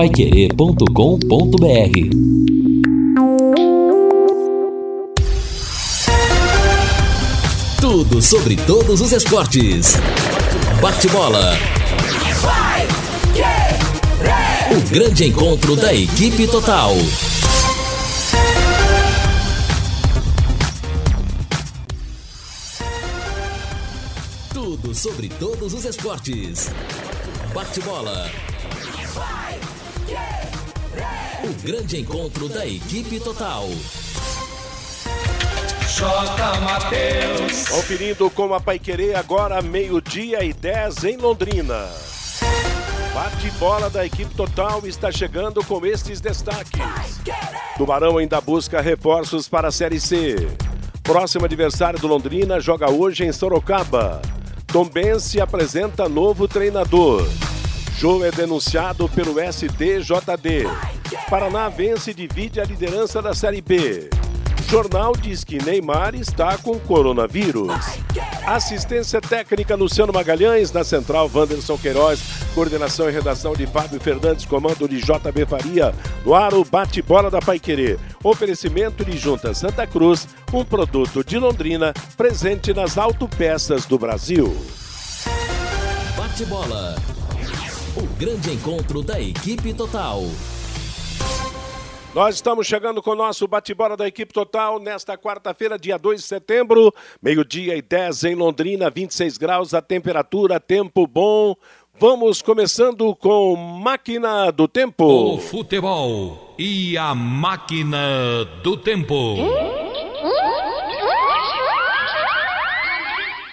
paiquerê.com.br Tudo sobre todos os esportes. Bate-bola. O grande encontro da equipe total. Tudo sobre todos os esportes. Bate-bola. O grande encontro da equipe total. J. Matheus. Conferindo com a Paiquerê agora meio-dia e 10 em Londrina. Bate-bola da equipe total está chegando com estes destaques. Tubarão ainda busca reforços para a Série C. Próximo adversário do Londrina joga hoje em Sorocaba. Tombense apresenta novo treinador. Jogo é denunciado pelo STJD. Paraná vence e divide a liderança da Série B. Jornal diz que Neymar está com coronavírus. Assistência técnica Luciano Magalhães, na central Wanderson Queiroz, coordenação e redação de Fábio Fernandes, comando de JB Faria, no ar o bate-bola da Paiquerê. Oferecimento de Junta Santa Cruz, um produto de Londrina, presente nas autopeças do Brasil. Bate-bola. O grande encontro da equipe total. Nós estamos chegando com o nosso bate-bola da equipe total nesta quarta-feira, dia 2 de setembro, meio-dia e 10 em Londrina, 26 graus a temperatura, tempo bom. Vamos começando com Máquina do Tempo. O futebol e a máquina do tempo.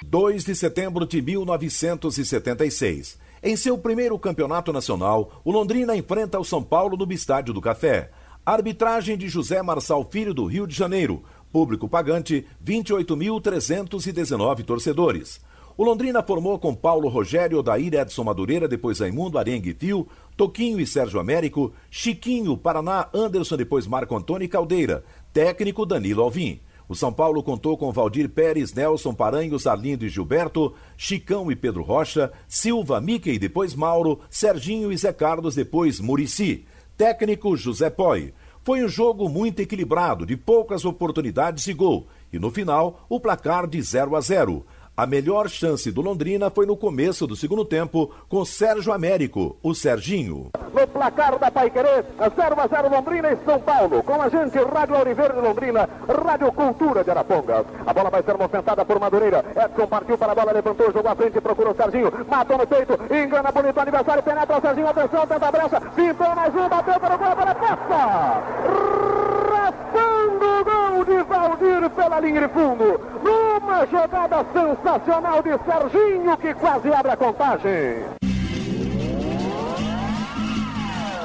2 de setembro de 1976. Em seu primeiro campeonato nacional, o Londrina enfrenta o São Paulo no Estádio do Café. Arbitragem de José Marçal Filho do Rio de Janeiro. Público pagante, 28.319 torcedores. O Londrina formou com Paulo Rogério, Odair Edson Madureira, depois Raimundo Arengue Fio, Toquinho e Sérgio Américo, Chiquinho, Paraná, Anderson, depois Marco Antônio e Caldeira, técnico Danilo Alvim. O São Paulo contou com Valdir Pérez, Nelson Paranhos, Arlindo e Gilberto, Chicão e Pedro Rocha, Silva, Mickey, depois Mauro, Serginho e Zé Carlos, depois Murici. Técnico José Poi. Foi um jogo muito equilibrado, de poucas oportunidades de gol. E no final, o placar de 0 a 0. A melhor chance do Londrina foi no começo do segundo tempo, com Sérgio Américo, o Serginho. No placar da Paiquerê, 0 a 0 Londrina e São Paulo. Com a gente, Rádio Auriverde de Londrina, Rádio Cultura de Arapongas. A bola vai ser movimentada por Madureira. Edson partiu para a bola, levantou, jogou à frente, procurou o Serginho. Matou no peito, engana bonito o adversário, penetra o Serginho, atenção, tenta a brecha. Pintou mais um, bateu para o gol, para a passa. Valdir pela linha de fundo. Numa jogada sensacional de Serginho, que quase abre a contagem.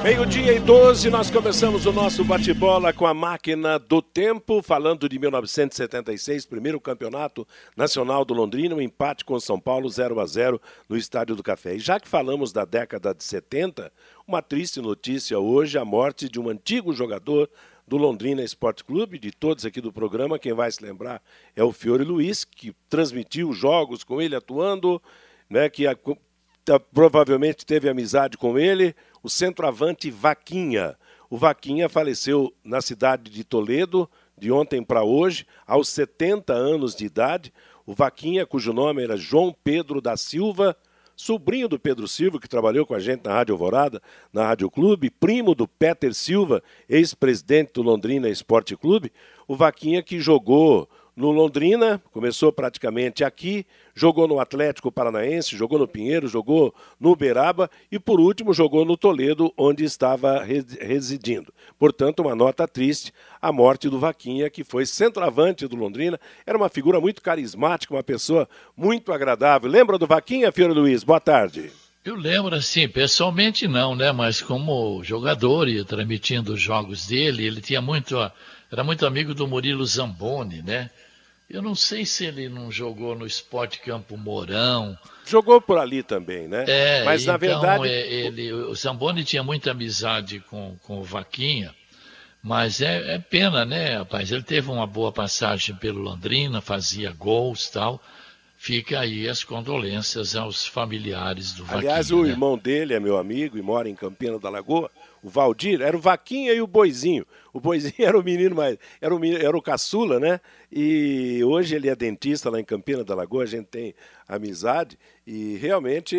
Meio-dia e 12, nós começamos o nosso bate-bola com a máquina do tempo, falando de 1976, primeiro campeonato nacional do Londrina, um empate com São Paulo 0 a 0 no Estádio do Café. E já que falamos da década de 70, uma triste notícia hoje, a morte de um antigo jogador do Londrina Esporte Clube, de todos aqui do programa, quem vai se lembrar é o Fiore Luiz, que transmitiu jogos com ele atuando, né, que a, a, provavelmente teve amizade com ele, o centroavante Vaquinha. O Vaquinha faleceu na cidade de Toledo, de ontem para hoje, aos 70 anos de idade. O Vaquinha, cujo nome era João Pedro da Silva, sobrinho do Pedro Silva, que trabalhou com a gente na Rádio Alvorada, na Rádio Clube, primo do Peter Silva, ex-presidente do Londrina Esporte Clube. O Vaquinha que jogou no Londrina, começou praticamente aqui, jogou no Atlético Paranaense, jogou no Pinheiro, jogou no Uberaba e, por último, jogou no Toledo, onde estava residindo. Portanto, uma nota triste, a morte do Vaquinha, que foi centroavante do Londrina, era uma figura muito carismática, uma pessoa muito agradável. Lembra do Vaquinha, Fiore Luiz? Boa tarde. Eu lembro, assim, pessoalmente não, né? Mas como jogador e transmitindo os jogos dele, ele tinha muito, era muito amigo do Murilo Zamboni, né? Eu não sei se ele não jogou no Esporte Campo Mourão. Jogou por ali também, né? É, mas então, na verdade. Ele, o Zamboni tinha muita amizade com, com o Vaquinha, mas é, é pena, né, rapaz? Ele teve uma boa passagem pelo Londrina, fazia gols tal. fica aí as condolências aos familiares do Vaquinha. Aliás, o né? irmão dele é meu amigo e mora em Campina da Lagoa o Valdir, era o Vaquinha e o Boizinho. O Boizinho era o menino mais. Era o, era o caçula, né? E hoje ele é dentista lá em Campina da Lagoa, a gente tem amizade. E realmente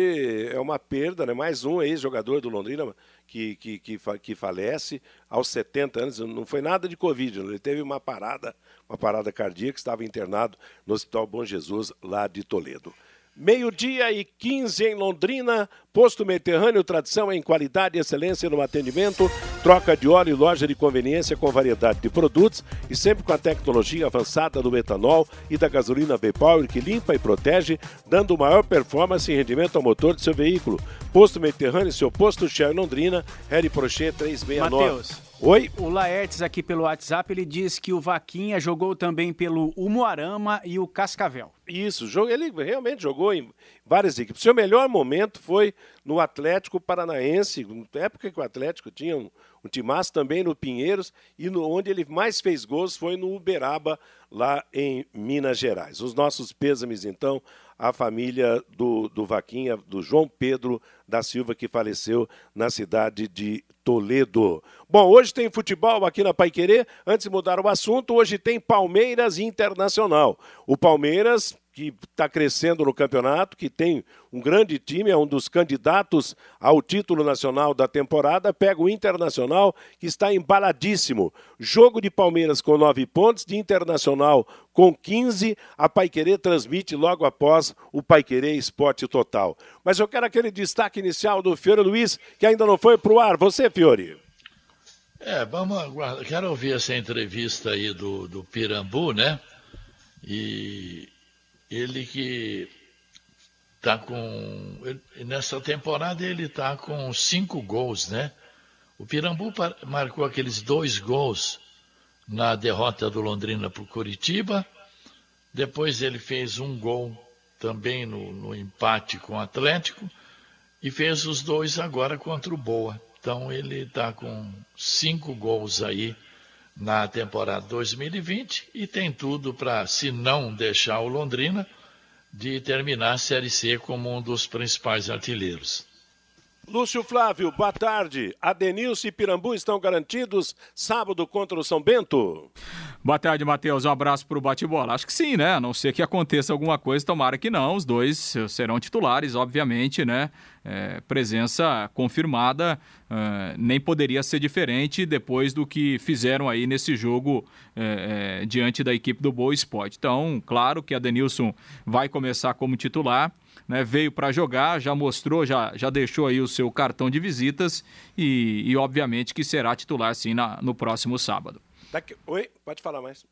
é uma perda, né? Mais um ex-jogador do Londrina que, que, que, que, falece aos 70 anos. Não foi nada de Covid, ele teve uma parada, uma parada cardíaca, estava internado no Hospital Bom Jesus, lá de Toledo. Meio-dia e 15 em Londrina, posto Mediterrâneo, tradição em qualidade e excelência no atendimento, troca de óleo e loja de conveniência com variedade de produtos e sempre com a tecnologia avançada do metanol e da gasolina V-Power que limpa e protege, dando maior performance e rendimento ao motor de seu veículo. Posto Mediterrâneo, seu posto Shell Londrina, Harry Prochet 369. Mateus. Oi? O Laertes aqui pelo WhatsApp, ele diz que o Vaquinha jogou também pelo Umuarama e o Cascavel. Isso, ele realmente jogou em várias equipes. Seu melhor momento foi no Atlético Paranaense, na época que o Atlético tinha um, um timaço também no Pinheiros, e no, onde ele mais fez gols foi no Uberaba, lá em Minas Gerais. Os nossos pêsames, então, à família do, do Vaquinha, do João Pedro da Silva, que faleceu na cidade de Toledo. Bom, hoje tem futebol aqui na Paiquerê. Antes de mudar o assunto, hoje tem Palmeiras Internacional. O Palmeiras que está crescendo no campeonato, que tem um grande time, é um dos candidatos ao título nacional da temporada, pega o Internacional, que está embaladíssimo. Jogo de Palmeiras com nove pontos, de Internacional com 15. A Paiquerê transmite logo após o Paiquerê Esporte Total. Mas eu quero aquele destaque inicial do Fiore Luiz, que ainda não foi para o ar. Você, Fiore? É, vamos aguardar. Quero ouvir essa entrevista aí do, do Pirambu, né? E ele que está com. Nessa temporada ele está com cinco gols, né? O Pirambu marcou aqueles dois gols na derrota do Londrina para o Curitiba. Depois ele fez um gol também no, no, empate com o Atlético e fez os dois agora contra o Boa. Então ele está com cinco gols aí na temporada 2020 e tem tudo para, se não deixar o Londrina, de terminar a Série C como um dos principais artilheiros. Lúcio Flávio, boa tarde. Adenilson e Pirambu estão garantidos sábado contra o São Bento? Boa tarde, Matheus. Um abraço para o bate-bola. Acho que sim, né? A não ser que aconteça alguma coisa, tomara que não. Os dois serão titulares, obviamente, né? É, presença confirmada, uh, nem poderia ser diferente depois do que fizeram aí nesse jogo é, é, diante da equipe do Boa Esporte. Então, claro que a Denilson vai começar como titular né, veio para jogar, já mostrou, já, já deixou aí o seu cartão de visitas e, e obviamente que será titular sim na, no próximo sábado. Daqui... Oi, pode falar mais.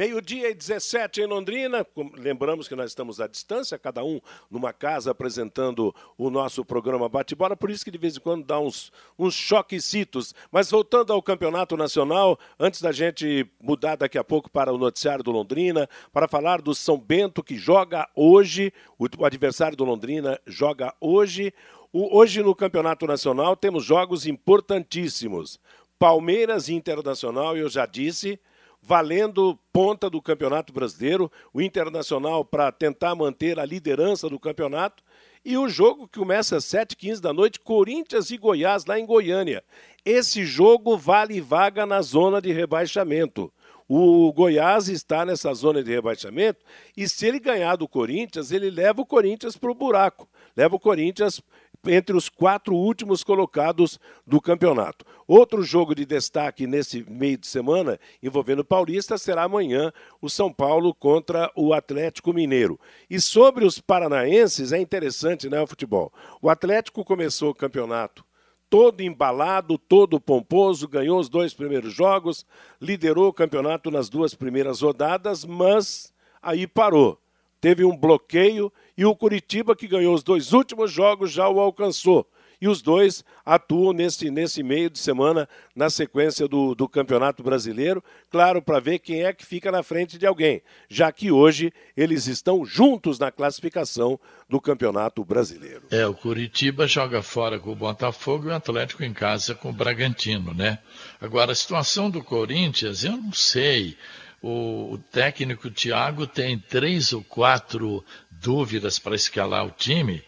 Meio-dia e 17 em Londrina. Lembramos que nós estamos à distância, cada um numa casa apresentando o nosso programa Bate-Bola, por isso que de vez em quando dá uns, uns choquecitos. Mas voltando ao Campeonato Nacional, antes da gente mudar daqui a pouco para o noticiário do Londrina, para falar do São Bento que joga hoje, o adversário do Londrina joga hoje. O, hoje no Campeonato Nacional temos jogos importantíssimos. Palmeiras Internacional, eu já disse valendo ponta do Campeonato Brasileiro, o Internacional para tentar manter a liderança do campeonato. E o jogo que começa às 7h15 da noite, Corinthians e Goiás, lá em Goiânia. Esse jogo vale vaga na zona de rebaixamento. O Goiás está nessa zona de rebaixamento e se ele ganhar do Corinthians, ele leva o Corinthians para o buraco. Leva o Corinthians entre os quatro últimos colocados do campeonato. Outro jogo de destaque nesse meio de semana, envolvendo Paulista, será amanhã o São Paulo contra o Atlético Mineiro. E sobre os paranaenses, é interessante, né, o futebol. O Atlético começou o campeonato todo embalado, todo pomposo, ganhou os dois primeiros jogos, liderou o campeonato nas duas primeiras rodadas, mas aí parou. Teve um bloqueio e o Curitiba, que ganhou os dois últimos jogos, já o alcançou. E os dois atuam nesse, nesse meio de semana na sequência do, do Campeonato Brasileiro, claro, para ver quem é que fica na frente de alguém, já que hoje eles estão juntos na classificação do Campeonato Brasileiro. É, o Curitiba joga fora com o Botafogo e o Atlético em casa com o Bragantino, né? Agora, a situação do Corinthians, eu não sei o, o técnico Thiago tem três ou quatro dúvidas para escalar o time.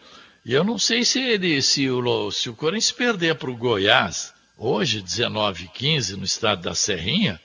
E eu não sei se ele, se o, se o Corinthians perder para o Goiás, hoje, 19 15 no estado da Serrinha,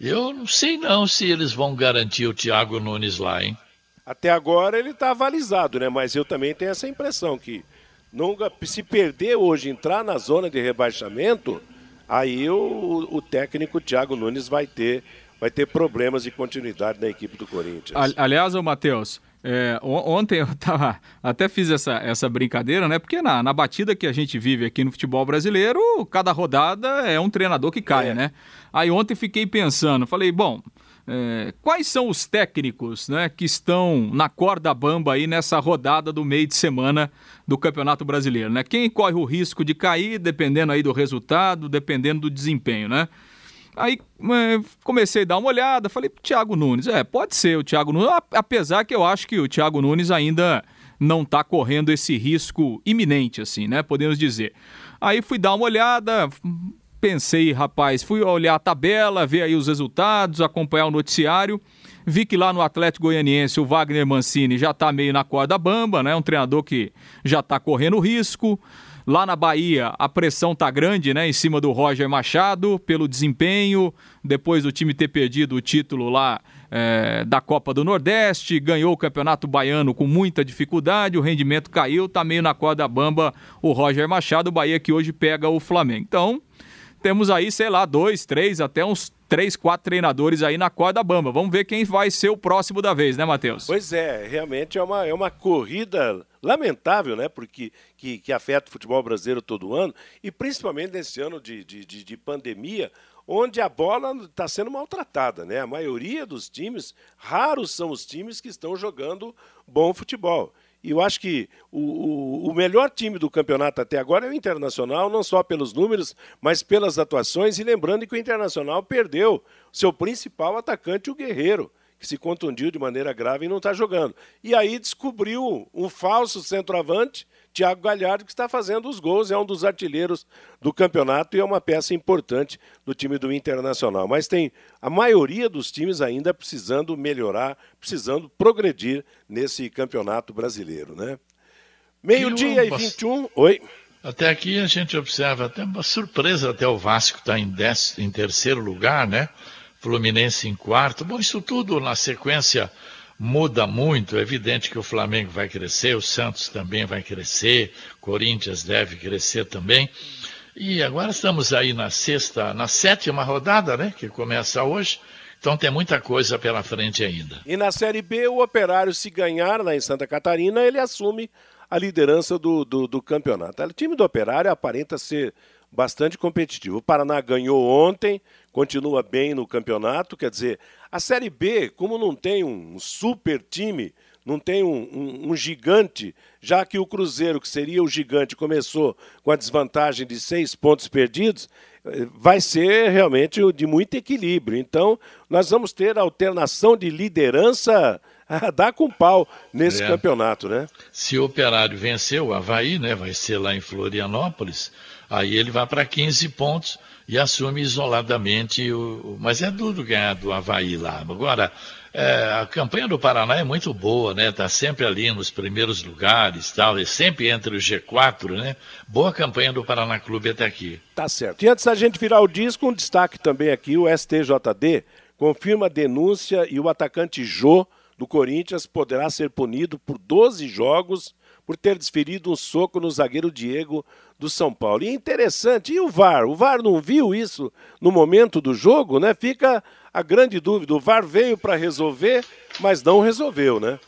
eu não sei não se eles vão garantir o Thiago Nunes lá, hein? Até agora ele está avalizado, né? Mas eu também tenho essa impressão que nunca, se perder hoje, entrar na zona de rebaixamento, aí o, o técnico Thiago Nunes vai ter, vai ter problemas de continuidade na equipe do Corinthians. Aliás, o Matheus, é, ontem eu tava, até fiz essa, essa brincadeira, né? Porque na, na batida que a gente vive aqui no futebol brasileiro, cada rodada é um treinador que cai, é. né? Aí ontem fiquei pensando, falei, bom, é, quais são os técnicos né, que estão na corda bamba aí nessa rodada do meio de semana do Campeonato Brasileiro? Né? Quem corre o risco de cair, dependendo aí do resultado, dependendo do desempenho, né? Aí comecei a dar uma olhada, falei, Thiago Nunes, é, pode ser o Thiago Nunes, apesar que eu acho que o Thiago Nunes ainda não está correndo esse risco iminente, assim, né? Podemos dizer. Aí fui dar uma olhada, pensei, rapaz, fui olhar a tabela, ver aí os resultados, acompanhar o noticiário. Vi que lá no Atlético Goianiense o Wagner Mancini já está meio na corda bamba, né? Um treinador que já está correndo risco. Lá na Bahia, a pressão tá grande, né, em cima do Roger Machado, pelo desempenho, depois do time ter perdido o título lá é, da Copa do Nordeste, ganhou o Campeonato Baiano com muita dificuldade, o rendimento caiu, tá meio na corda bamba o Roger Machado, o Bahia que hoje pega o Flamengo. Então, temos aí, sei lá, dois, três, até uns três, quatro treinadores aí na corda bamba. Vamos ver quem vai ser o próximo da vez, né, Matheus? Pois é, realmente é uma, é uma corrida lamentável, né? Porque que, que afeta o futebol brasileiro todo ano, e principalmente nesse ano de, de, de, de pandemia, onde a bola está sendo maltratada, né? A maioria dos times, raros são os times que estão jogando bom futebol. E eu acho que o, o, o, melhor time do campeonato até agora é o Internacional, não só pelos números, mas pelas atuações. E lembrando que o Internacional perdeu seu principal atacante, o Guerreiro, que se contundiu de maneira grave e não está jogando. E aí descobriu um falso centroavante Thiago Galhardo, que está fazendo os gols, é um dos artilheiros do campeonato e é uma peça importante do time do Internacional. Mas tem a maioria dos times ainda precisando melhorar, precisando progredir nesse campeonato brasileiro, né? Meio-dia e, e 21. Oi. Até aqui a gente observa até uma surpresa, até o Vasco está em, em terceiro lugar, né? Fluminense em quarto. Bom, isso tudo na sequência muda muito. É evidente que o Flamengo vai crescer, o Santos também vai crescer, Corinthians deve crescer também. E agora estamos aí na sexta, na sétima rodada, né? Que começa hoje. Então tem muita coisa pela frente ainda. E na Série B, o Operário, se ganhar lá em Santa Catarina, ele assume a liderança do, do, do campeonato. O time do Operário aparenta ser bastante competitivo. O Paraná ganhou ontem, continua bem no campeonato, quer dizer, a Série B, como não tem um super time, não tem um, um, um, gigante, já que o Cruzeiro, que seria o gigante, começou com a desvantagem de seis pontos perdidos, eh, vai ser realmente de muito equilíbrio. Então, nós vamos ter alternação de liderança a dar com pau nesse é. campeonato, né? Se o Operário vencer o Havaí, né, vai ser lá em Florianópolis, aí ele vai para 15 pontos e assume isoladamente o. Mas é duro ganhar do Havaí lá. Agora, é, a campanha do Paraná é muito boa, né? Está sempre ali nos primeiros lugares, tal, e sempre entre os G4, né? Boa campanha do Paraná Clube até aqui. Tá certo. E antes da gente virar o disco, um destaque também aqui: o STJD confirma a denúncia e o atacante Jô do Corinthians poderá ser punido por 12 jogos por ter desferido um soco no zagueiro Diego do São Paulo. E é interessante, e o VAR? O VAR não viu isso no momento do jogo, né? Fica a grande dúvida. O VAR veio para resolver, mas não resolveu, né?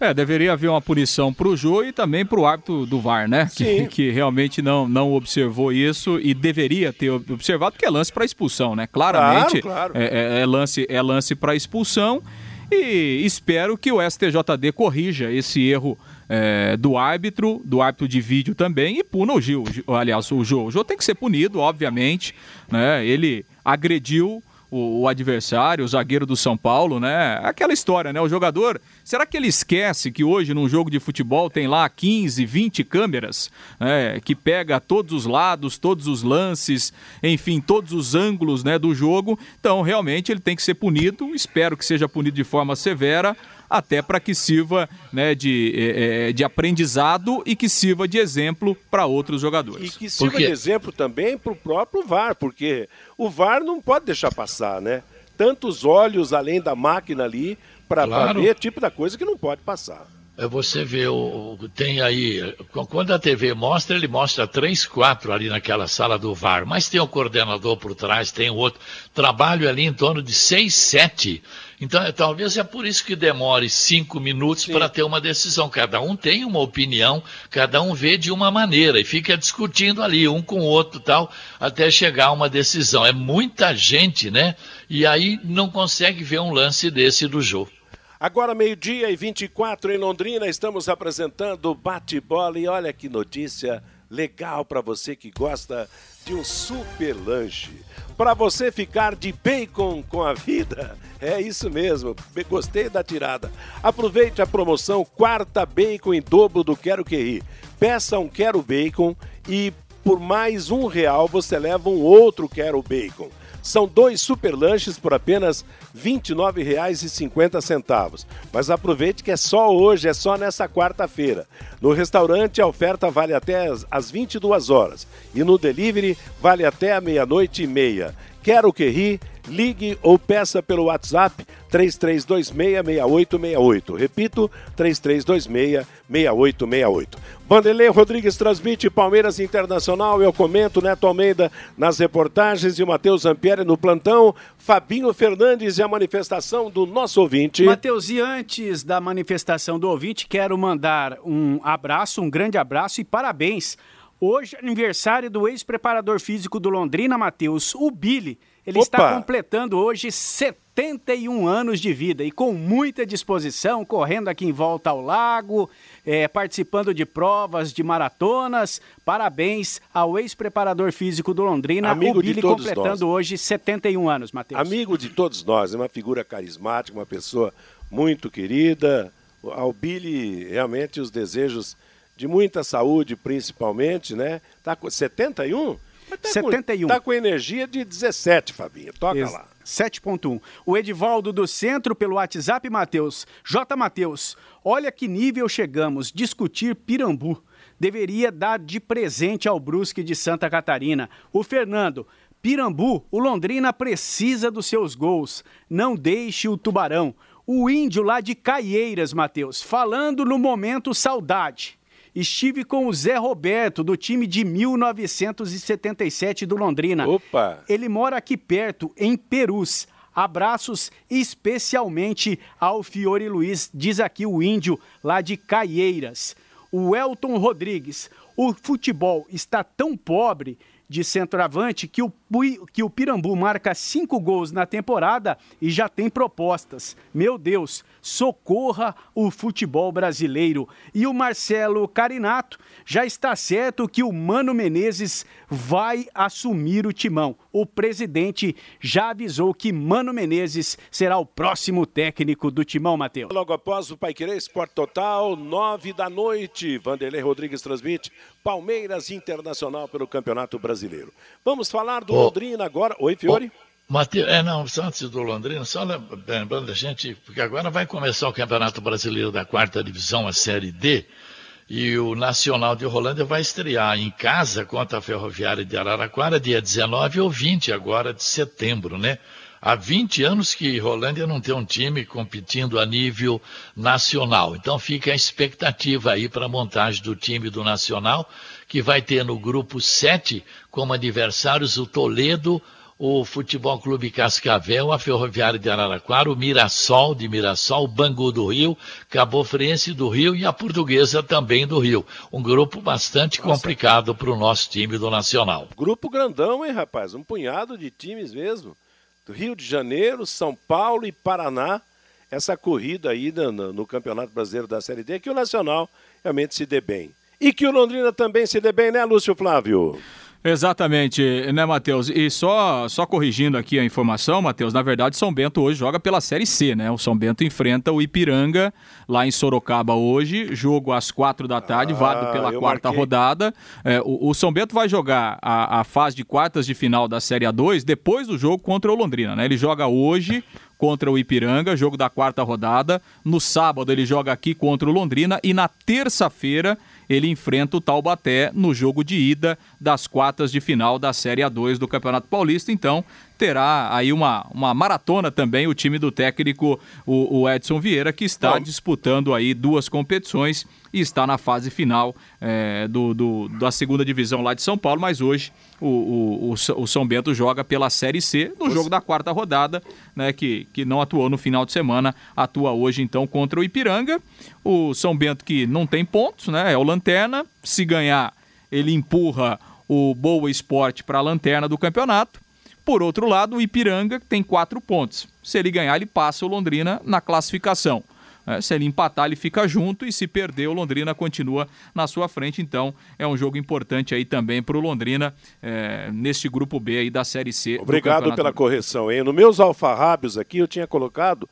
É, deveria haver uma punição para o Jô e também para o árbitro do VAR, né? Que, que, realmente não, não observou isso e deveria ter observado, porque é lance para expulsão, né? Claramente claro, claro. É, é, é lance, é lance para expulsão e espero que o STJD corrija esse erro é, do árbitro, do árbitro de vídeo também, e puna o Gil. Aliás, o Jô. O Jô tem que ser punido, obviamente. Né? Ele agrediu o, o, adversário, o zagueiro do São Paulo, né? Aquela história, né? O jogador, será que ele esquece que hoje num jogo de futebol tem lá 15, 20 câmeras, né? que pega todos os lados, todos os lances, enfim, todos os ângulos, né, do jogo? Então, realmente ele tem que ser punido, espero que seja punido de forma severa até para que sirva né, de, é, de aprendizado e que sirva de exemplo para outros jogadores. E que sirva de exemplo também para o próprio VAR, porque o VAR não pode deixar passar, né? Tantos olhos além da máquina ali para claro. ver tipo da coisa que não pode passar. É você vê, o, tem aí, quando a TV mostra, ele mostra três, quatro ali naquela sala do VAR, mas tem o coordenador por trás, tem o outro. Trabalho ali em torno de seis, sete então, é, talvez é por isso que demore cinco minutos para ter uma decisão. Cada um tem uma opinião, cada um vê de uma maneira e fica discutindo ali, um com o outro tal, até chegar a uma decisão. É muita gente, né? E aí não consegue ver um lance desse do jogo. Agora, meio-dia e 24 em Londrina, estamos apresentando o bate-bola e olha que notícia legal para você que gosta de um super lanche para você ficar de bacon com a vida. É isso mesmo, gostei da tirada. Aproveite a promoção Quarta Bacon em dobro do Quero Que Rir. Peça um Quero Bacon e por mais um real você leva um outro Quero Bacon. São dois super lanches por apenas R$ 29,50. Mas aproveite que é só hoje, é só nessa quarta-feira. No restaurante a oferta vale até as 22 horas e no delivery vale até a meia-noite e meia. Quero que ri, ligue ou peça pelo WhatsApp 33266868. Repito, 33266868. Vanderlei Rodrigues transmite Palmeiras Internacional. Eu comento Neto Almeida nas reportagens e o Matheus Ampieri no plantão. Fabinho Fernandes e a manifestação do nosso ouvinte. Matheus, e antes da manifestação do ouvinte, quero mandar um abraço, um grande abraço e parabéns. Hoje, aniversário do ex-preparador físico do Londrina, Matheus, o Billy. Ele Opa. está completando hoje 71 anos de vida e com muita disposição, correndo aqui em volta ao lago, é, participando de provas, de maratonas. Parabéns ao ex-preparador físico do Londrina, Amigo o Billy, completando nós. hoje 71 anos, Matheus. Amigo de todos nós, é uma figura carismática, uma pessoa muito querida. Ao Billy, realmente, os desejos de muita saúde, principalmente, né? Tá com 71? Tá 71. Com, tá com energia de 17, Fabinho. Toca Ex lá. 7.1. O Edivaldo do Centro pelo WhatsApp, Matheus. J. Matheus, olha que nível chegamos. Discutir Pirambu. Deveria dar de presente ao Brusque de Santa Catarina. O Fernando, Pirambu, o Londrina precisa dos seus gols. Não deixe o Tubarão. O índio lá de Caieiras, Matheus, falando no momento saudade. Estive com o Zé Roberto, do time de 1977 do Londrina. Opa! Ele mora aqui perto, em Perus. Abraços especialmente ao Fiore Luiz, diz aqui o índio lá de Caieiras. O Elton Rodrigues. O futebol está tão pobre de centroavante que o, que o Pirambu marca cinco gols na temporada e já tem propostas. Meu Deus, socorra o futebol brasileiro. E o Marcelo Carinato já está certo que o Mano Menezes vai assumir o timão. O presidente já avisou que Mano Menezes será o próximo técnico do timão, Matheus. Logo após o Paiquerê Sport Total, nove da noite, Vanderlei Rodrigues transmite Palmeiras Internacional pelo Campeonato Brasileiro. Vamos falar do. Londrina agora. Oi, Fiore. Mateus, é, não, antes do Londrina, só lembrando a gente, porque agora vai começar o Campeonato Brasileiro da quarta divisão, a Série D, e o Nacional de Rolândia vai estrear em casa contra a Ferroviária de Araraquara, dia 19 ou 20 agora de setembro, né? Há 20 anos que Rolândia não tem um time competindo a nível nacional. Então fica a expectativa aí para a montagem do time do Nacional, que vai ter no grupo 7 como adversários o Toledo, o Futebol Clube Cascavel, a Ferroviária de Araraquara, o Mirassol de Mirassol, o Bangu do Rio, Cabo Friense do Rio e a Portuguesa também do Rio. Um grupo bastante Nossa. complicado para o nosso time do Nacional. Grupo grandão, hein, rapaz? Um punhado de times mesmo. Do Rio de Janeiro, São Paulo e Paraná. Essa corrida aí no, no Campeonato Brasileiro da Série D, que o Nacional realmente se dê bem. E que o Londrina também se dê bem, né, Lúcio Flávio? Exatamente, né, Matheus? E só, só corrigindo aqui a informação, Matheus, na verdade, São Bento hoje joga pela Série C, né? O São Bento enfrenta o Ipiranga lá em Sorocaba hoje, jogo às quatro da tarde, ah, válido pela quarta marquei. rodada. É, o, o, São Bento vai jogar a, a fase de quartas de final da Série A2 depois do jogo contra o Londrina, né? Ele joga hoje contra o Ipiranga, jogo da quarta rodada. No sábado ele joga aqui contra o Londrina e na terça-feira ele enfrenta o Taubaté no jogo de ida das quartas de final da Série A2 do Campeonato Paulista. Então, terá aí uma, uma maratona também o time do técnico, o, o Edson Vieira, que está Bom. disputando aí duas competições e está na fase final é, do, do, da segunda divisão lá de São Paulo, mas hoje o, o, o, São Bento joga pela Série C, no jogo da quarta rodada, né, que, que não atuou no final de semana, atua hoje então contra o Ipiranga. O São Bento que não tem pontos, né, é o Lanterna, se ganhar ele empurra o Boa Esporte para a lanterna do campeonato. Por outro lado, o Ipiranga tem quatro pontos. Se ele ganhar, ele passa o Londrina na classificação. É, se ele empatar, ele fica junto e se perder, o Londrina continua na sua frente. Então, é um jogo importante aí também para o Londrina é, neste grupo B aí da Série C. Obrigado pela correção, hein? Nos meus alfarrábios aqui eu tinha colocado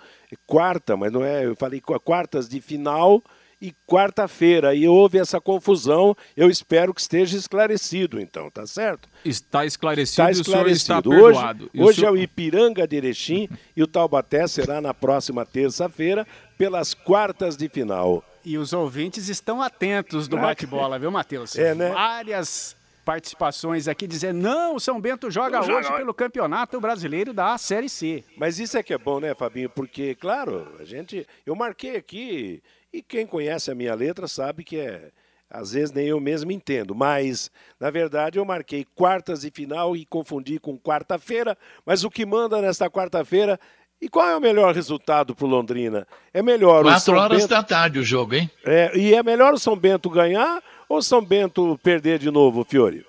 quarta, mas não é, eu falei quartas de final e quarta-feira. E houve essa confusão. Eu espero que esteja esclarecido, então, tá certo? Está esclarecido, está esclarecido. está perdoado. Hoje, hoje senhor... é o Ipiranga de Erechim e o Taubaté será na próxima terça-feira pelas quartas de final. E os ouvintes estão atentos do bate-bola, viu, Matheus? É, né? Várias participações aqui dizendo não, o São Bento joga Não hoje joga. pelo Campeonato Brasileiro da Série C. Mas isso é que é bom, né, Fabinho? Porque, claro, a gente. Eu marquei aqui e quem conhece a minha letra sabe que é. Às vezes nem eu mesmo entendo, mas na verdade eu marquei quartas e final e confundi com quarta-feira. Mas o que manda nesta quarta-feira e qual é o melhor resultado para o Londrina? É melhor Quatro o São horas Bento... da tarde o jogo, hein? É, e é melhor o São Bento ganhar ou São Bento perder de novo, Fiore?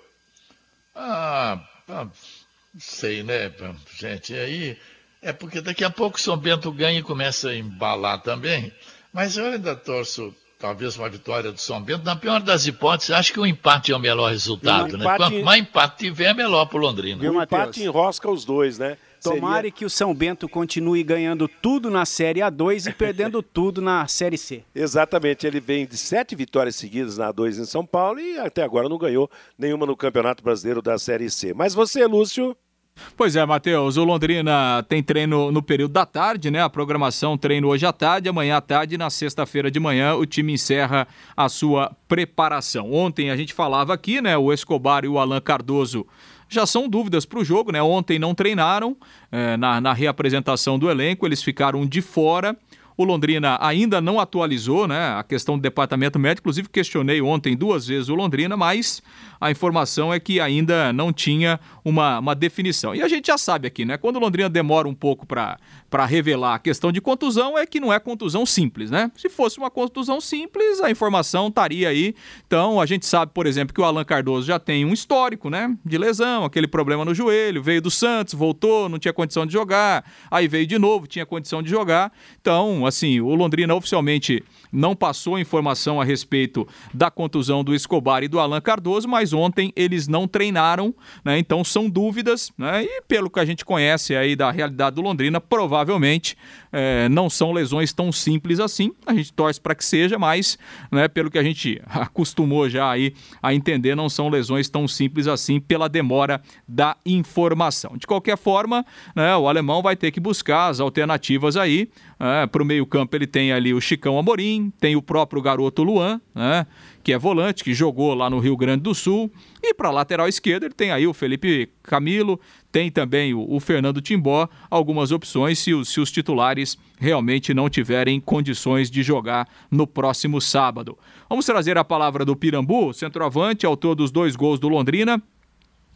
Ah, ah não sei, né, gente? Aí é porque daqui a pouco o São Bento ganha e começa a embalar também. Mas eu ainda torço talvez uma vitória do São Bento. Na pior das hipóteses, acho que o empate é o melhor resultado, né? Quanto mais empate tiver, é melhor para o Londrina. o empate enrosca os dois, né? Tomara Seria... que o São Bento continue ganhando tudo na Série A2 e perdendo tudo na Série C. Exatamente, ele vem de sete vitórias seguidas na A2 em São Paulo e até agora não ganhou nenhuma no Campeonato Brasileiro da Série C. Mas você, Lúcio? Pois é, Matheus, o Londrina tem treino no período da tarde, né? A programação treino hoje à tarde, amanhã à tarde, na sexta-feira de manhã, o time encerra a sua preparação. Ontem a gente falava aqui, né? O Escobar e o Alan Cardoso já são dúvidas para o jogo, né? Ontem não treinaram é, na, na reapresentação do elenco, eles ficaram de fora. O Londrina ainda não atualizou né, a questão do departamento médico, inclusive questionei ontem duas vezes o Londrina, mas a informação é que ainda não tinha uma, uma definição. E a gente já sabe aqui, né? Quando o Londrina demora um pouco para revelar a questão de contusão, é que não é contusão simples, né? Se fosse uma contusão simples, a informação estaria aí. Então, a gente sabe, por exemplo, que o Alan Cardoso já tem um histórico, né? De lesão, aquele problema no joelho, veio do Santos, voltou, não tinha condição de jogar, aí veio de novo, tinha condição de jogar. Então, assim, o Londrina oficialmente não passou informação a respeito da contusão do Escobar e do Alan Cardoso, mas ontem eles não treinaram, né? Então são dúvidas, né? E pelo que a gente conhece aí da realidade do Londrina, provavelmente é, não são lesões tão simples assim. A gente torce para que seja, mas, né, pelo que a gente acostumou já aí a entender, não são lesões tão simples assim pela demora da informação. De qualquer forma, né, o alemão vai ter que buscar as alternativas aí. É, para o meio-campo ele tem ali o Chicão Amorim, tem o próprio garoto Luan, né? que é volante, que jogou lá no Rio Grande do Sul. E para lateral esquerda ele tem aí o Felipe Camilo, tem também o, o Fernando Timbó, algumas opções se os, se os titulares realmente não tiverem condições de jogar no próximo sábado. Vamos trazer a palavra do Pirambu, centroavante, autor dos dois gols do Londrina.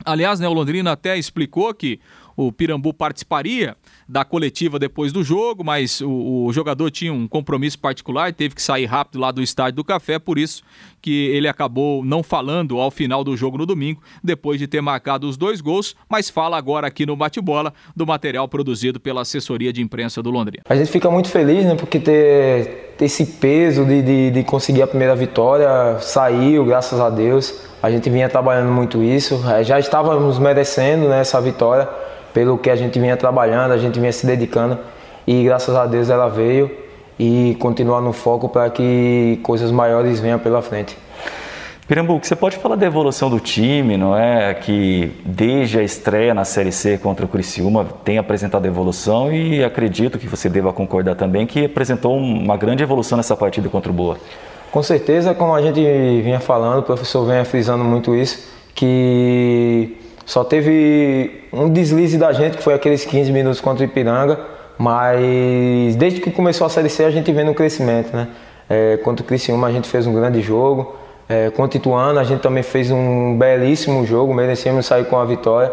Aliás, né, o Londrina até explicou que o Pirambu participaria da coletiva depois do jogo, mas o, o, jogador tinha um compromisso particular, teve que sair rápido lá do estádio do Café, por isso que ele acabou não falando ao final do jogo no domingo, depois de ter marcado os dois gols, mas fala agora aqui no bate-bola do material produzido pela assessoria de imprensa do Londrina. A gente fica muito feliz, né, porque ter, ter esse peso de, de, de conseguir a primeira vitória saiu, graças a Deus. A gente vinha trabalhando muito isso, é, já estávamos merecendo né, essa vitória pelo que a gente vinha trabalhando, a gente vinha se dedicando e graças a Deus ela veio e continuar no foco para que coisas maiores venham pela frente. Pirambuco, você pode falar da evolução do time, não é? Que desde a estreia na Série C contra o Criciúma tem apresentado evolução e acredito que você deva concordar também que apresentou uma grande evolução nessa partida contra o Boa. Com certeza, como a gente vinha falando, o professor vinha frisando muito isso, que só teve um deslize da gente, que foi aqueles 15 minutos contra o Ipiranga, mas desde que começou a Série C a gente vê um crescimento, né? É, contra o Criciúma a gente fez um grande jogo, é, contra o Ituano a gente também fez um belíssimo jogo, merecemos sair com a vitória.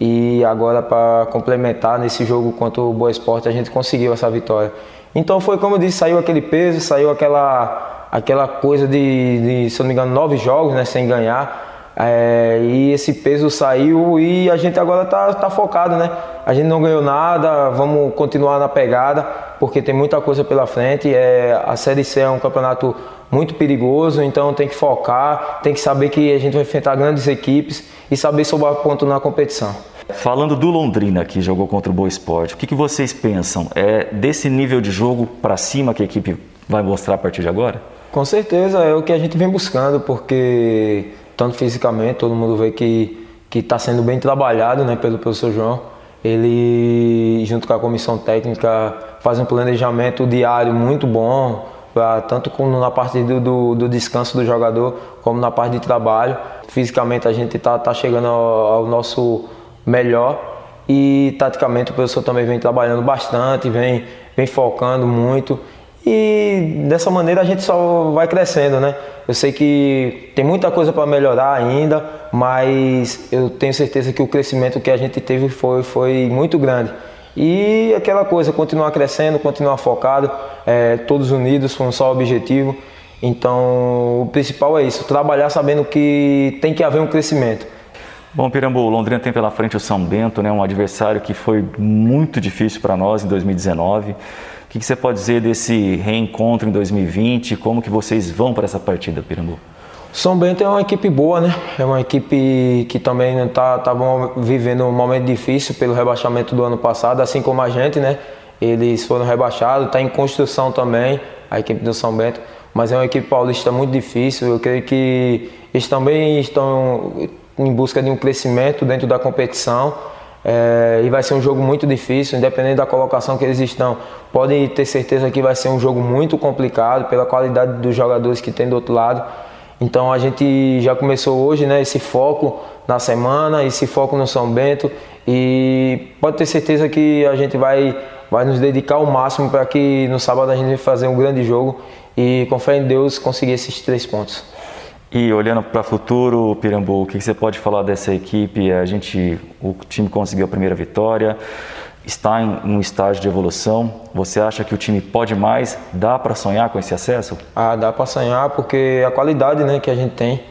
E agora para complementar nesse jogo contra o Boa Esporte a gente conseguiu essa vitória. Então foi como eu disse, saiu aquele peso, saiu aquela, aquela coisa de, de se não me engano, nove jogos né, sem ganhar. É, e esse peso saiu e a gente agora está tá focado, né? A gente não ganhou nada, vamos continuar na pegada, porque tem muita coisa pela frente. É, a Série C é um campeonato muito perigoso, então tem que focar, tem que saber que a gente vai enfrentar grandes equipes e saber sobrar ponto na competição. Falando do Londrina que jogou contra o Boa Esporte, o que, que vocês pensam? É desse nível de jogo para cima que a equipe vai mostrar a partir de agora? Com certeza é o que a gente vem buscando, porque tanto fisicamente todo mundo vê que está sendo bem trabalhado, né, pelo professor João. Ele junto com a comissão técnica faz um planejamento diário muito bom pra, tanto como na parte do, do, do, descanso do jogador, como na parte de trabalho. Fisicamente a gente está tá chegando ao, ao, nosso melhor e taticamente o professor também vem trabalhando bastante, vem, vem focando muito. E dessa maneira a gente só vai crescendo, né? Eu sei que tem muita coisa para melhorar ainda, mas eu tenho certeza que o crescimento que a gente teve foi, foi muito grande. E aquela coisa, continuar crescendo, continuar focado, é, todos unidos com um só objetivo. Então, o principal é isso, trabalhar sabendo que tem que haver um crescimento. Bom, Pirambu, Londrina tem pela frente o São Bento, né, um adversário que foi muito difícil para nós em 2019. Que, que, você pode dizer desse reencontro em 2020? Como que vocês vão para essa partida, Pirambu? São Bento é uma equipe boa, né? É uma equipe que também está tá vivendo um momento difícil pelo rebaixamento do ano passado, assim como a gente, né? Eles foram rebaixados, está em construção também, a equipe do São Bento, mas é uma equipe paulista muito difícil. Eu creio que eles também estão em busca de um crescimento dentro da competição. É, e vai ser um jogo muito difícil, independente da colocação que eles estão. Podem ter certeza que vai ser um jogo muito complicado pela qualidade dos jogadores que tem do outro lado. Então a gente já começou hoje né, esse foco na semana, esse foco no São Bento e pode ter certeza que a gente vai, vai nos dedicar ao máximo para que no sábado a gente vai fazer um grande jogo e com fé em Deus conseguir esses três pontos. E olhando para o futuro, Pirambu, o que você pode falar dessa equipe? A gente, o time conseguiu a primeira vitória está em um estágio de evolução? Você acha que o time pode mais? Dá para sonhar com esse acesso? Ah, dá para sonhar porque a qualidade né, que a gente tem.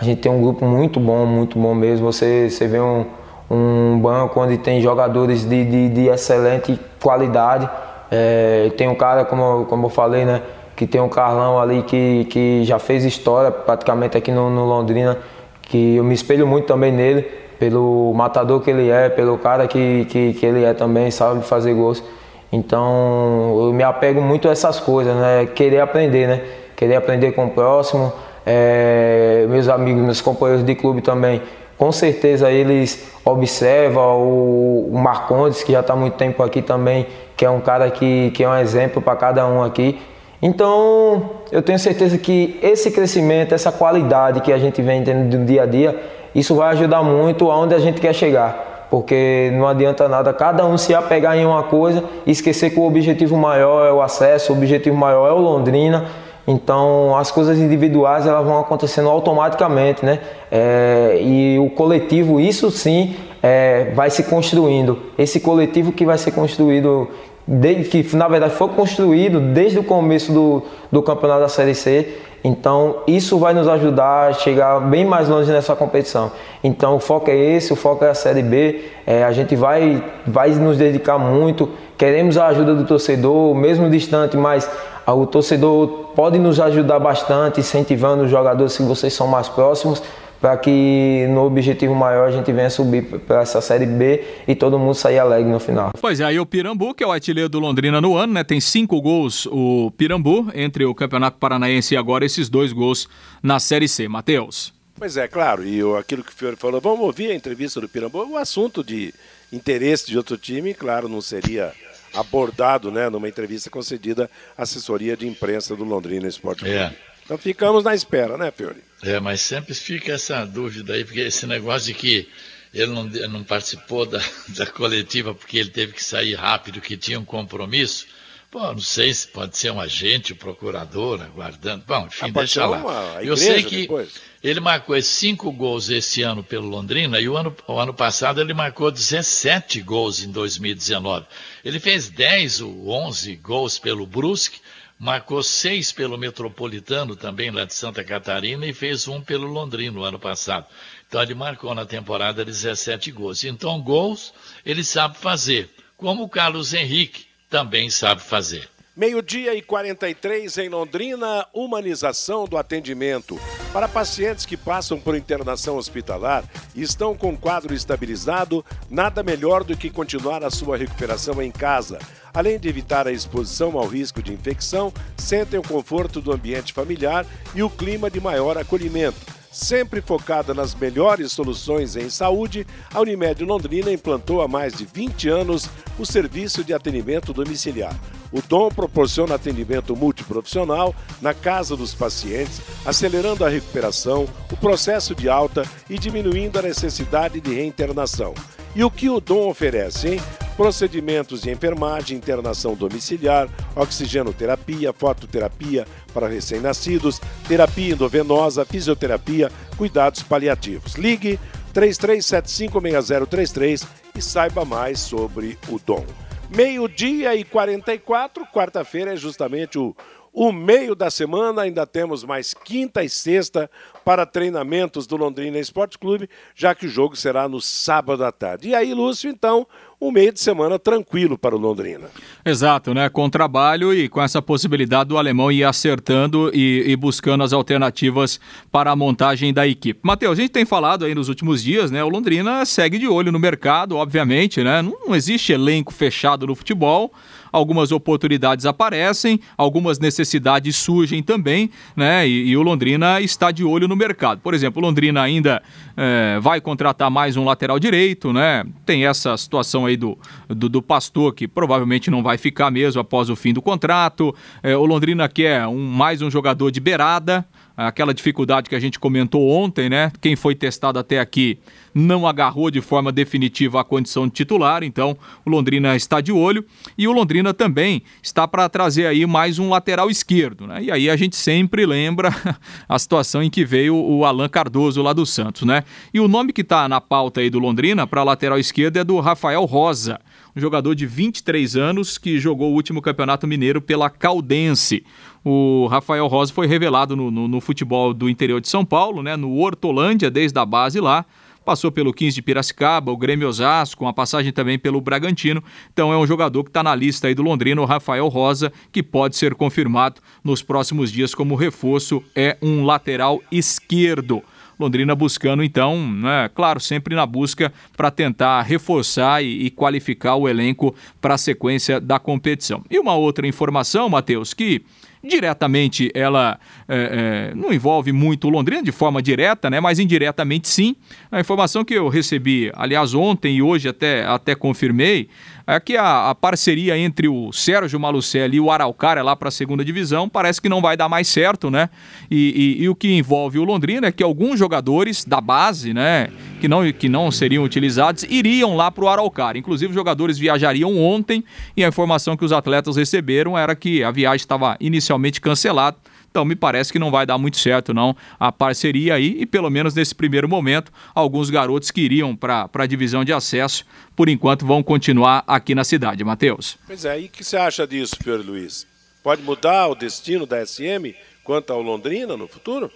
A gente tem um grupo muito bom, muito bom mesmo. Você, você vê um, um banco onde tem jogadores de, de, de excelente qualidade. É, tem um cara, como, como eu falei, né, que tem um Carlão ali que, que já fez história praticamente aqui no, no Londrina, que eu me espelho muito também nele pelo matador que ele é, pelo cara que, que, que ele é também, sabe fazer gols. Então eu me apego muito a essas coisas, né? Querer aprender, né? Querer aprender com o próximo. É, meus amigos, meus companheiros de clube também, com certeza eles observam o, o Marcondes, que já está muito tempo aqui também, que é um cara que, que é um exemplo para cada um aqui. Então eu tenho certeza que esse crescimento, essa qualidade que a gente vem tendo do dia a dia, isso vai ajudar muito aonde a gente quer chegar. Porque não adianta nada cada um se apegar em uma coisa e esquecer que o objetivo maior é o acesso, o objetivo maior é o Londrina. Então as coisas individuais elas vão acontecendo automaticamente, né? É, e o coletivo, isso sim, é, vai se construindo. Esse coletivo que vai ser construído, desde, que na verdade foi construído desde o começo do, do campeonato da Série C, então, isso vai nos ajudar a chegar bem mais longe nessa competição. Então, o foco é esse, o foco é a Série B. É, a gente vai, vai nos dedicar muito. Queremos a ajuda do torcedor, mesmo distante, mas o torcedor pode nos ajudar bastante, incentivando os jogadores se vocês são mais próximos, para que no objetivo maior a gente venha subir para essa Série B e todo mundo sair alegre no final. Pois é, aí o Pirambu, que é o artilheiro do Londrina no ano, né? Tem cinco gols o Pirambu entre o Campeonato Paranaense e agora esses dois gols na Série C. Matheus. Pois é, claro, e aquilo que o Fiore falou, vamos ouvir a entrevista do Pirambu, o assunto de interesse de outro time, claro, não seria abordado né, numa entrevista concedida à assessoria de imprensa do Londrina Esporte Clube. É. Então ficamos na espera, né, Fiore? É, mas sempre fica essa dúvida aí, porque esse negócio de que ele não, não participou da, da coletiva porque ele teve que sair rápido, que tinha um compromisso. Pô, não sei se pode ser um agente, um procurador, aguardando. Bom, enfim, ah, deixa lá. Eu sei que depois. ele marcou cinco gols esse ano pelo Londrina e o ano, o ano passado ele marcou 17 gols em 2019. Ele fez 10 ou 11 gols pelo Brusque marcou seis pelo Metropolitano, também lá de Santa Catarina, e fez um pelo Londrina no ano passado. Então ele marcou na temporada 17 gols. Então, gols ele sabe fazer, como o Carlos Henrique também sabe fazer. Meio-dia e 43 em Londrina, humanização do atendimento. Para pacientes que passam por internação hospitalar e estão com quadro estabilizado, nada melhor do que continuar a sua recuperação em casa. Além de evitar a exposição ao risco de infecção, sentem o conforto do ambiente familiar e o clima de maior acolhimento. Sempre focada nas melhores soluções em saúde, a Unimed Londrina implantou há mais de 20 anos o serviço de atendimento domiciliar. O Dom proporciona atendimento multiprofissional na casa dos pacientes, acelerando a recuperação, o processo de alta e diminuindo a necessidade de reinternação. E o que o Dom oferece, hein? Procedimentos de enfermagem, internação domiciliar, oxigenoterapia, fototerapia para recém-nascidos, terapia endovenosa, fisioterapia, cuidados paliativos. Ligue 33756033 e saiba mais sobre o Dom. Meio-dia e 44, quarta-feira é justamente o, o meio da semana. Ainda temos mais quinta e sexta para treinamentos do Londrina Esporte Clube, já que o jogo será no sábado à tarde. E aí, Lúcio, então, um meio de semana tranquilo para o Londrina. Exato, né? Com trabalho e com essa possibilidade do alemão ir acertando e, e, buscando as alternativas para a montagem da equipe. Matheus, a gente tem falado aí nos últimos dias, né? O Londrina segue de olho no mercado, obviamente, né? Não, não existe elenco fechado no futebol algumas oportunidades aparecem, algumas necessidades surgem também, né? E, e o Londrina está de olho no mercado. Por exemplo, o Londrina ainda é, vai contratar mais um lateral direito, né? Tem essa situação aí do, do, do, Pastor, que provavelmente não vai ficar mesmo após o fim do contrato. É, o Londrina quer um, mais um jogador de beirada, aquela dificuldade que a gente comentou ontem, né? Quem foi testado até aqui não agarrou de forma definitiva a condição de titular, então o Londrina está de olho e o Londrina também está para trazer aí mais um lateral esquerdo, né? E aí a gente sempre lembra a situação em que veio o Alan Cardoso lá do Santos, né? E o nome que está na pauta aí do Londrina para lateral esquerdo é do Rafael Rosa, um jogador de 23 anos que jogou o último Campeonato Mineiro pela Caldense. O Rafael Rosa foi revelado no, no, no futebol do interior de São Paulo, né? No Hortolândia, desde a base lá passou pelo 15 de Piracicaba, o Grêmio Osasco, uma passagem também pelo Bragantino. Então é um jogador que está na lista aí do Londrina, o Rafael Rosa, que pode ser confirmado nos próximos dias como reforço, é um lateral esquerdo. Londrina buscando, então, né, claro, sempre na busca para tentar reforçar e, e, qualificar o elenco para a sequência da competição. E uma outra informação, Matheus, que diretamente ela é, é, não envolve muito Londrina de forma direta, né? Mas indiretamente sim. A informação que eu recebi, aliás, ontem e hoje até, até confirmei, é que a, a parceria entre o Sérgio Malucelli e o Araucária lá para a segunda divisão parece que não vai dar mais certo, né? E, e, e, o que envolve o Londrina é que alguns jogadores da base, né, que não, que não seriam utilizados, iriam lá para o Araucária. Inclusive, os jogadores viajariam ontem e a informação que os atletas receberam era que a viagem estava inicialmente cancelada então me parece que não vai dar muito certo não a parceria aí e pelo menos nesse primeiro momento alguns garotos que iriam para a divisão de acesso por enquanto vão continuar aqui na cidade, Matheus. Pois é, e o que você acha disso, Fiore Luiz? Pode mudar o destino da SM quanto ao Londrina no futuro?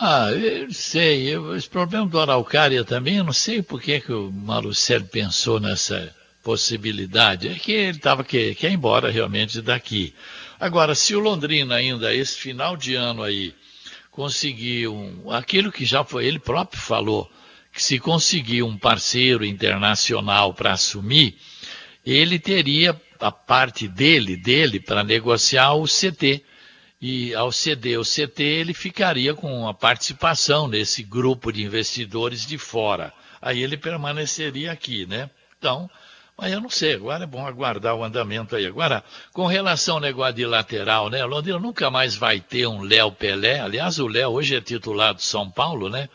Ah, eu sei. Eu, esse problema do Araucária também, eu não sei por que, que o Marucelo pensou nessa possibilidade. É que ele estava que quer ir embora realmente daqui. Agora, se o Londrina ainda, esse final de ano aí, conseguir um, aquilo que já foi, ele próprio falou, que se conseguir um parceiro internacional para assumir, ele teria a parte dele, dele, para negociar o CT. E ao ceder o CT, ele ficaria com a participação nesse grupo de investidores de fora. Aí ele permaneceria aqui, né? Então, mas eu não sei, agora é bom aguardar o andamento aí. Agora, com relação ao negócio de lateral, né? Londrina nunca mais vai ter um Léo Pelé. Aliás, o Léo hoje é titular do São Paulo, né?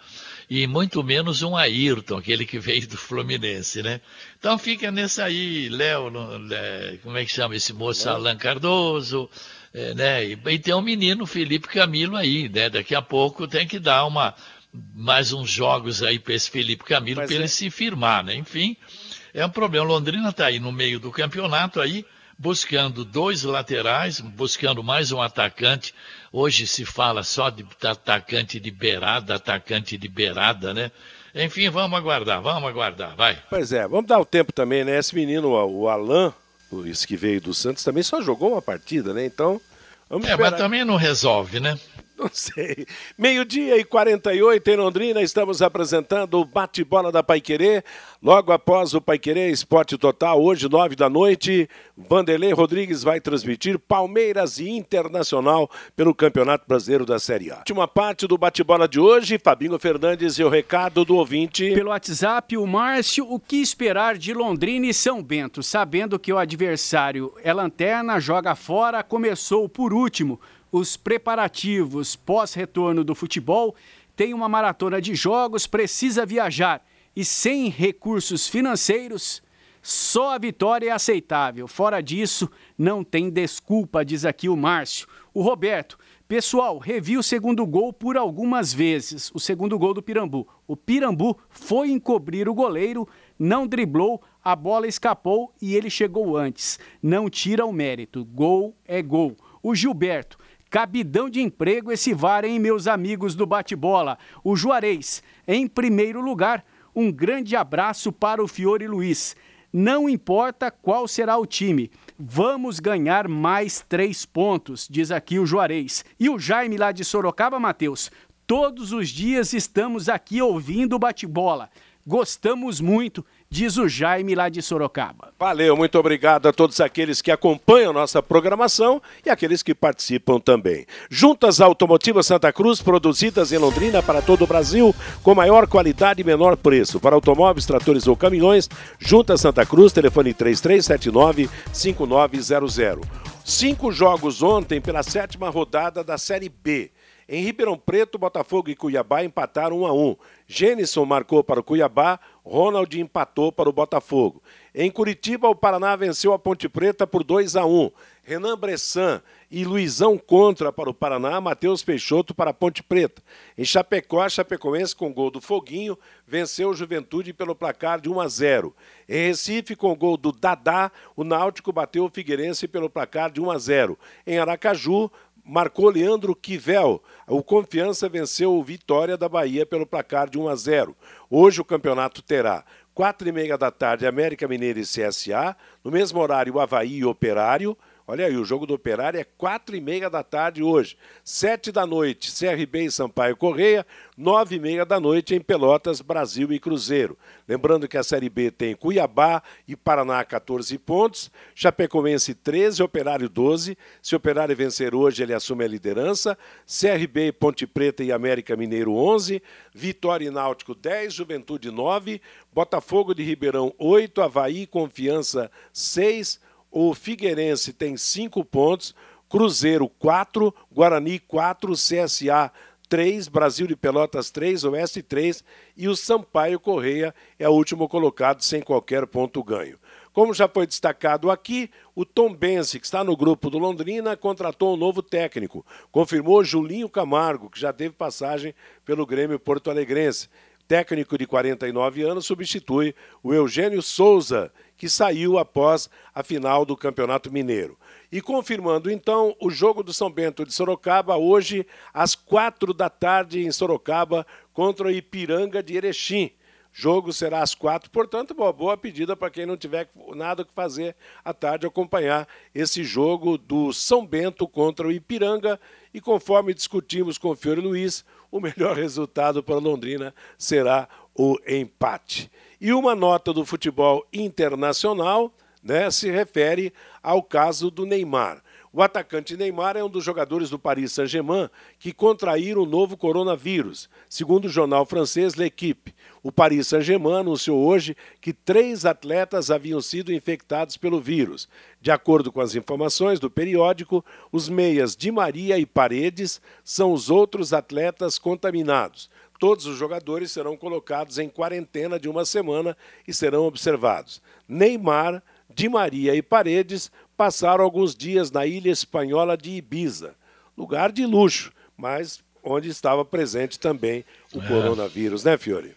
E muito menos um Ayrton, aquele que veio do Fluminense, né? Então fica nesse aí, Léo, como é que chama esse moço? Alan Cardoso, é, né? E, e tem um menino, Felipe Camilo aí, né? Daqui a pouco tem que dar uma mais uns jogos aí para esse Felipe Camilo para é... ele se firmar, né? Enfim, é um problema. Londrina está aí no meio do campeonato aí, buscando dois laterais, buscando mais um atacante. Hoje se fala só de atacante de beirada, atacante de beirada, né? Enfim, vamos aguardar, vamos aguardar, vai. Pois é, vamos dar o tempo também, né? Esse menino, o Alain, esse que veio do Santos, também só jogou uma partida, né? Então, vamos É, esperar. mas também não resolve, né? Não sei. Meio-dia e 48 em Londrina, estamos apresentando o bate-bola da Paiquerê. Logo após o Paiquerê Esporte Total, hoje, nove da noite, Vanderlei Rodrigues vai transmitir Palmeiras e Internacional pelo Campeonato Brasileiro da Série A. Última parte do bate-bola de hoje, Fabinho Fernandes e o recado do ouvinte. Pelo WhatsApp, o Márcio, o que esperar de Londrina e São Bento, sabendo que o adversário é lanterna, joga fora, começou por último os preparativos pós-retorno do futebol, tem uma maratona de jogos, precisa viajar e sem recursos financeiros, só a vitória é aceitável. Fora disso, não tem desculpa, diz aqui o Márcio. O Roberto, pessoal, revi o segundo gol por algumas vezes, o segundo gol do Pirambu. O Pirambu foi encobrir o goleiro, não driblou, a bola escapou e ele chegou antes. Não tira o mérito, gol é gol. O Gilberto, Cabidão de emprego esse VAR, hein, meus amigos do bate-bola. O Juarez, em primeiro lugar, um grande abraço para o Fiore Luiz. Não importa qual será o time, vamos ganhar mais três pontos, diz aqui o Juarez. E o Jaime lá de Sorocaba, Matheus, todos os dias estamos aqui ouvindo o bate-bola. Gostamos muito diz o Jaime lá de Sorocaba. Valeu, muito obrigado a todos aqueles que acompanham nossa programação e aqueles que participam também. Juntas Automotivas Santa Cruz, produzidas em Londrina para todo o Brasil, com maior qualidade e menor preço. Para automóveis, tratores ou caminhões, Juntas Santa Cruz, telefone 3379-5900. Cinco jogos ontem pela sétima rodada da Série B. Em Ribeirão Preto, Botafogo e Cuiabá empataram 1 a 1. Gênison marcou para o Cuiabá, Ronald empatou para o Botafogo. Em Curitiba, o Paraná venceu a Ponte Preta por 2 a 1. Renan Bressan e Luizão contra para o Paraná, Matheus Peixoto para a Ponte Preta. Em Chapecó, a Chapecoense com gol do Foguinho venceu o Juventude pelo placar de 1 a 0. Em Recife, com gol do Dadá, o Náutico bateu o Figueirense pelo placar de 1 a 0. Em Aracaju, marcou Leandro Quivel. O Confiança venceu o Vitória da Bahia pelo placar de 1 a 0. Hoje o campeonato terá quatro e meia da tarde América Mineira e CSA, no mesmo horário Havaí e Operário, Olha aí, o jogo do Operário é quatro e meia da tarde hoje. Sete da noite, CRB e Sampaio Correia. Nove e meia da noite em Pelotas, Brasil e Cruzeiro. Lembrando que a Série B tem Cuiabá e Paraná 14 pontos, Chapecoense 13, Operário 12. Se o Operário vencer hoje, ele assume a liderança. CRB, Ponte Preta e América Mineiro 11, Vitória e Náutico 10, Juventude 9, Botafogo de Ribeirão 8, Havaí Confiança 6, o Figueirense tem cinco pontos, Cruzeiro quatro, Guarani quatro, CSA três, Brasil de Pelotas três, Oeste três e o Sampaio Correia é o último colocado sem qualquer ponto ganho. Como já foi destacado aqui, o Tom Bense, que está no grupo do Londrina, contratou um novo técnico. Confirmou Julinho Camargo, que já teve passagem pelo Grêmio Porto Alegrense. Técnico de 49 anos substitui o Eugênio Souza, que saiu após a final do Campeonato Mineiro. E confirmando então o jogo do São Bento de Sorocaba, hoje às quatro da tarde em Sorocaba, contra o Ipiranga de Erechim. Jogo será às quatro, portanto, uma boa pedida para quem não tiver nada que fazer à tarde acompanhar esse jogo do São Bento contra o Ipiranga E conforme discutimos com o Fiore Luiz, o melhor resultado para Londrina será o empate. E uma nota do futebol internacional né, se refere ao caso do Neymar. O atacante Neymar é um dos jogadores do Paris Saint-Germain que contraíram o novo coronavírus, segundo o jornal francês L'Equipe. O Paris Saint-Germain anunciou hoje que três atletas haviam sido infectados pelo vírus. De acordo com as informações do periódico, os meias Di Maria e Paredes são os outros atletas contaminados. Todos os jogadores serão colocados em quarentena de uma semana e serão observados. Neymar, Di Maria e Paredes passaram alguns dias na ilha espanhola de Ibiza, lugar de luxo, mas onde estava presente também o é. coronavírus, né, Fiore?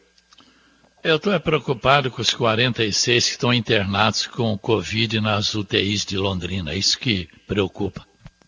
Eu estou preocupado com os 46 que estão internados com Covid nas UTIs de Londrina. É isso que preocupa.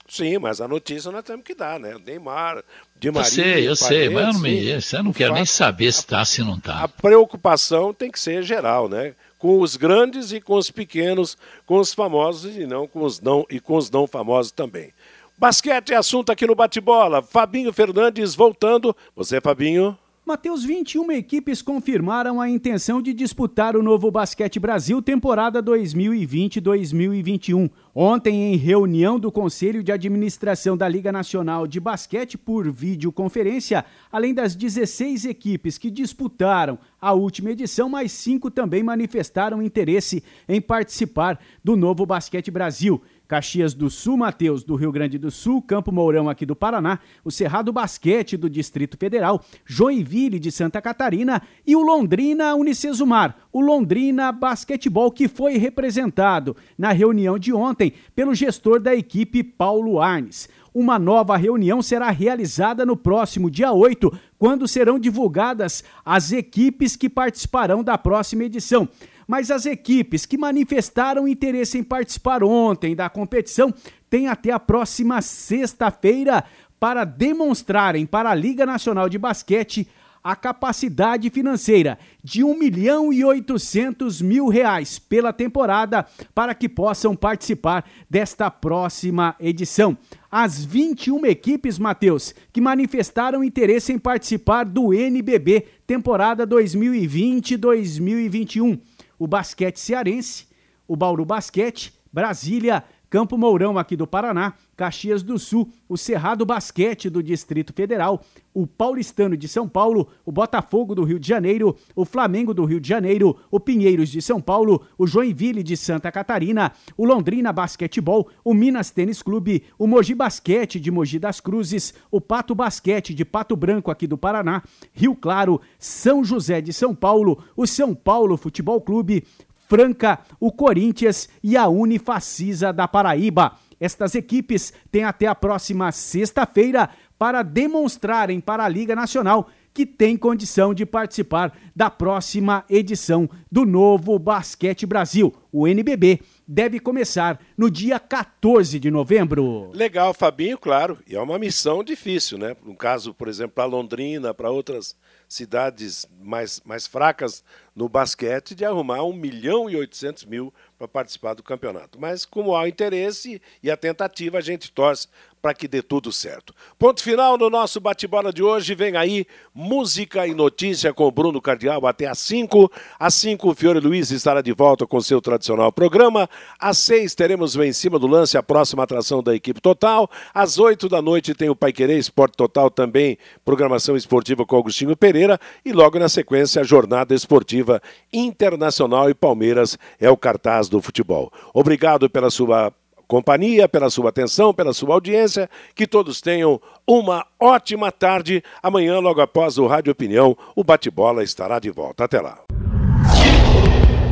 Sim, mas a notícia nós temos que dar, né? Neymar, de Maria. Eu sei, eu sei, mas eu não, me, eu não quero fato, nem saber se está, se não está. A preocupação tem que ser geral, né? com os grandes e com os pequenos, com os famosos e não com os não e com os não famosos também. Basquete é assunto aqui no bate-bola. Fabinho Fernandes voltando. Você, Fabinho? Mateus, 21 equipes confirmaram a intenção de disputar o novo Basquete Brasil temporada 2020-2021. Ontem, em reunião do Conselho de Administração da Liga Nacional de Basquete por videoconferência, além das 16 equipes que disputaram a última edição, mais cinco também manifestaram interesse em participar do novo Basquete Brasil. Caxias do Sul, Mateus, do Rio Grande do Sul, Campo Mourão aqui do Paraná, o Cerrado Basquete do Distrito Federal, Joinville de Santa Catarina e o Londrina Unicesumar, o Londrina Basquetebol que foi representado na reunião de ontem pelo gestor da equipe Paulo Arnes. Uma nova reunião será realizada no próximo dia 8, quando serão divulgadas as equipes que participarão da próxima edição mas as equipes que manifestaram interesse em participar ontem da competição têm até a próxima sexta-feira para demonstrarem para a Liga Nacional de Basquete a capacidade financeira de 1 milhão e 800 mil reais pela temporada para que possam participar desta próxima edição. As 21 equipes, Matheus, que manifestaram interesse em participar do NBB temporada 2020-2021 o basquete cearense, o Bauru Basquete, Brasília, Campo Mourão aqui do Paraná, Caxias do Sul, o Cerrado Basquete do Distrito Federal, o Paulistano de São Paulo, o Botafogo do Rio de Janeiro, o Flamengo do Rio de Janeiro, o Pinheiros de São Paulo, o Joinville de Santa Catarina, o Londrina Basquetebol, o Minas Tênis Clube, o Mogi Basquete de Mogi das Cruzes, o Pato Basquete de Pato Branco aqui do Paraná, Rio Claro, São José de São Paulo, o São Paulo Futebol Clube, Franca, o Corinthians e a Unifacisa da Paraíba. Estas equipes têm até a próxima sexta-feira para demonstrarem para a Liga Nacional que tem condição de participar da próxima edição do novo Basquete Brasil. O NBB deve começar no dia 14 de novembro. Legal, Fabinho, claro. E é uma missão difícil, né? No caso, por exemplo, para Londrina, para outras cidades mais, mais fracas no basquete de arrumar 1 milhão e 800 mil para participar do campeonato. Mas como há o interesse e a tentativa, a gente torce para que dê tudo certo. Ponto final no nosso bate-bola de hoje. Vem aí música e notícia com Bruno Cardial até às 5. Às 5, o Fiore Luiz estará de volta com seu tradicional programa. Às 6, teremos o Em Cima do Lance, a próxima atração da equipe total. Às 8 da noite tem o Pai Querer Esporte Total também, programação esportiva com Agostinho Pereira. E logo na sequência, a jornada esportiva internacional e Palmeiras é o cartaz do futebol. Obrigado pela sua companhia, pela sua atenção, pela sua audiência. Que todos tenham uma ótima tarde. Amanhã, logo após o Rádio Opinião, o bate-bola estará de volta. Até lá.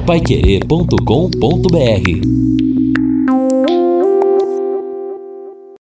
Paiquerê.com.br